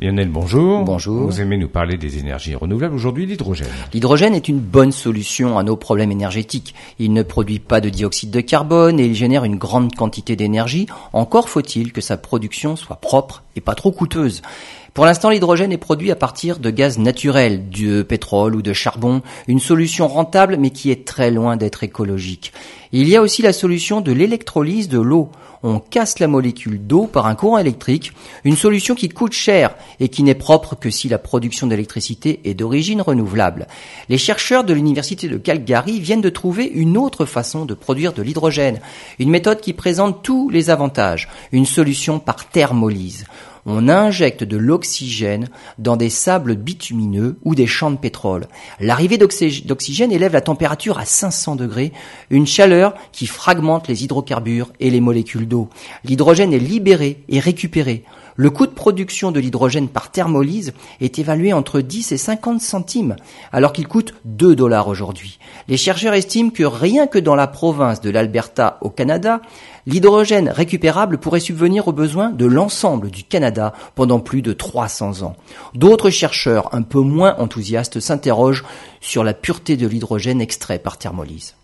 Lionel, bonjour. Bonjour. Vous aimez nous parler des énergies renouvelables, aujourd'hui l'hydrogène. L'hydrogène est une bonne solution à nos problèmes énergétiques. Il ne produit pas de dioxyde de carbone et il génère une grande quantité d'énergie. Encore faut-il que sa production soit propre et pas trop coûteuse. Pour l'instant, l'hydrogène est produit à partir de gaz naturel, de pétrole ou de charbon, une solution rentable mais qui est très loin d'être écologique. Il y a aussi la solution de l'électrolyse de l'eau. On casse la molécule d'eau par un courant électrique, une solution qui coûte cher et qui n'est propre que si la production d'électricité est d'origine renouvelable. Les chercheurs de l'université de Calgary viennent de trouver une autre façon de produire de l'hydrogène, une méthode qui présente tous les avantages, une solution par thermolyse on injecte de l'oxygène dans des sables bitumineux ou des champs de pétrole. L'arrivée d'oxygène élève la température à 500 degrés, une chaleur qui fragmente les hydrocarbures et les molécules d'eau. L'hydrogène est libéré et récupéré. Le coût de production de l'hydrogène par thermolyse est évalué entre 10 et 50 centimes, alors qu'il coûte 2 dollars aujourd'hui. Les chercheurs estiment que rien que dans la province de l'Alberta au Canada, l'hydrogène récupérable pourrait subvenir aux besoins de l'ensemble du Canada pendant plus de 300 ans. D'autres chercheurs un peu moins enthousiastes s'interrogent sur la pureté de l'hydrogène extrait par thermolyse.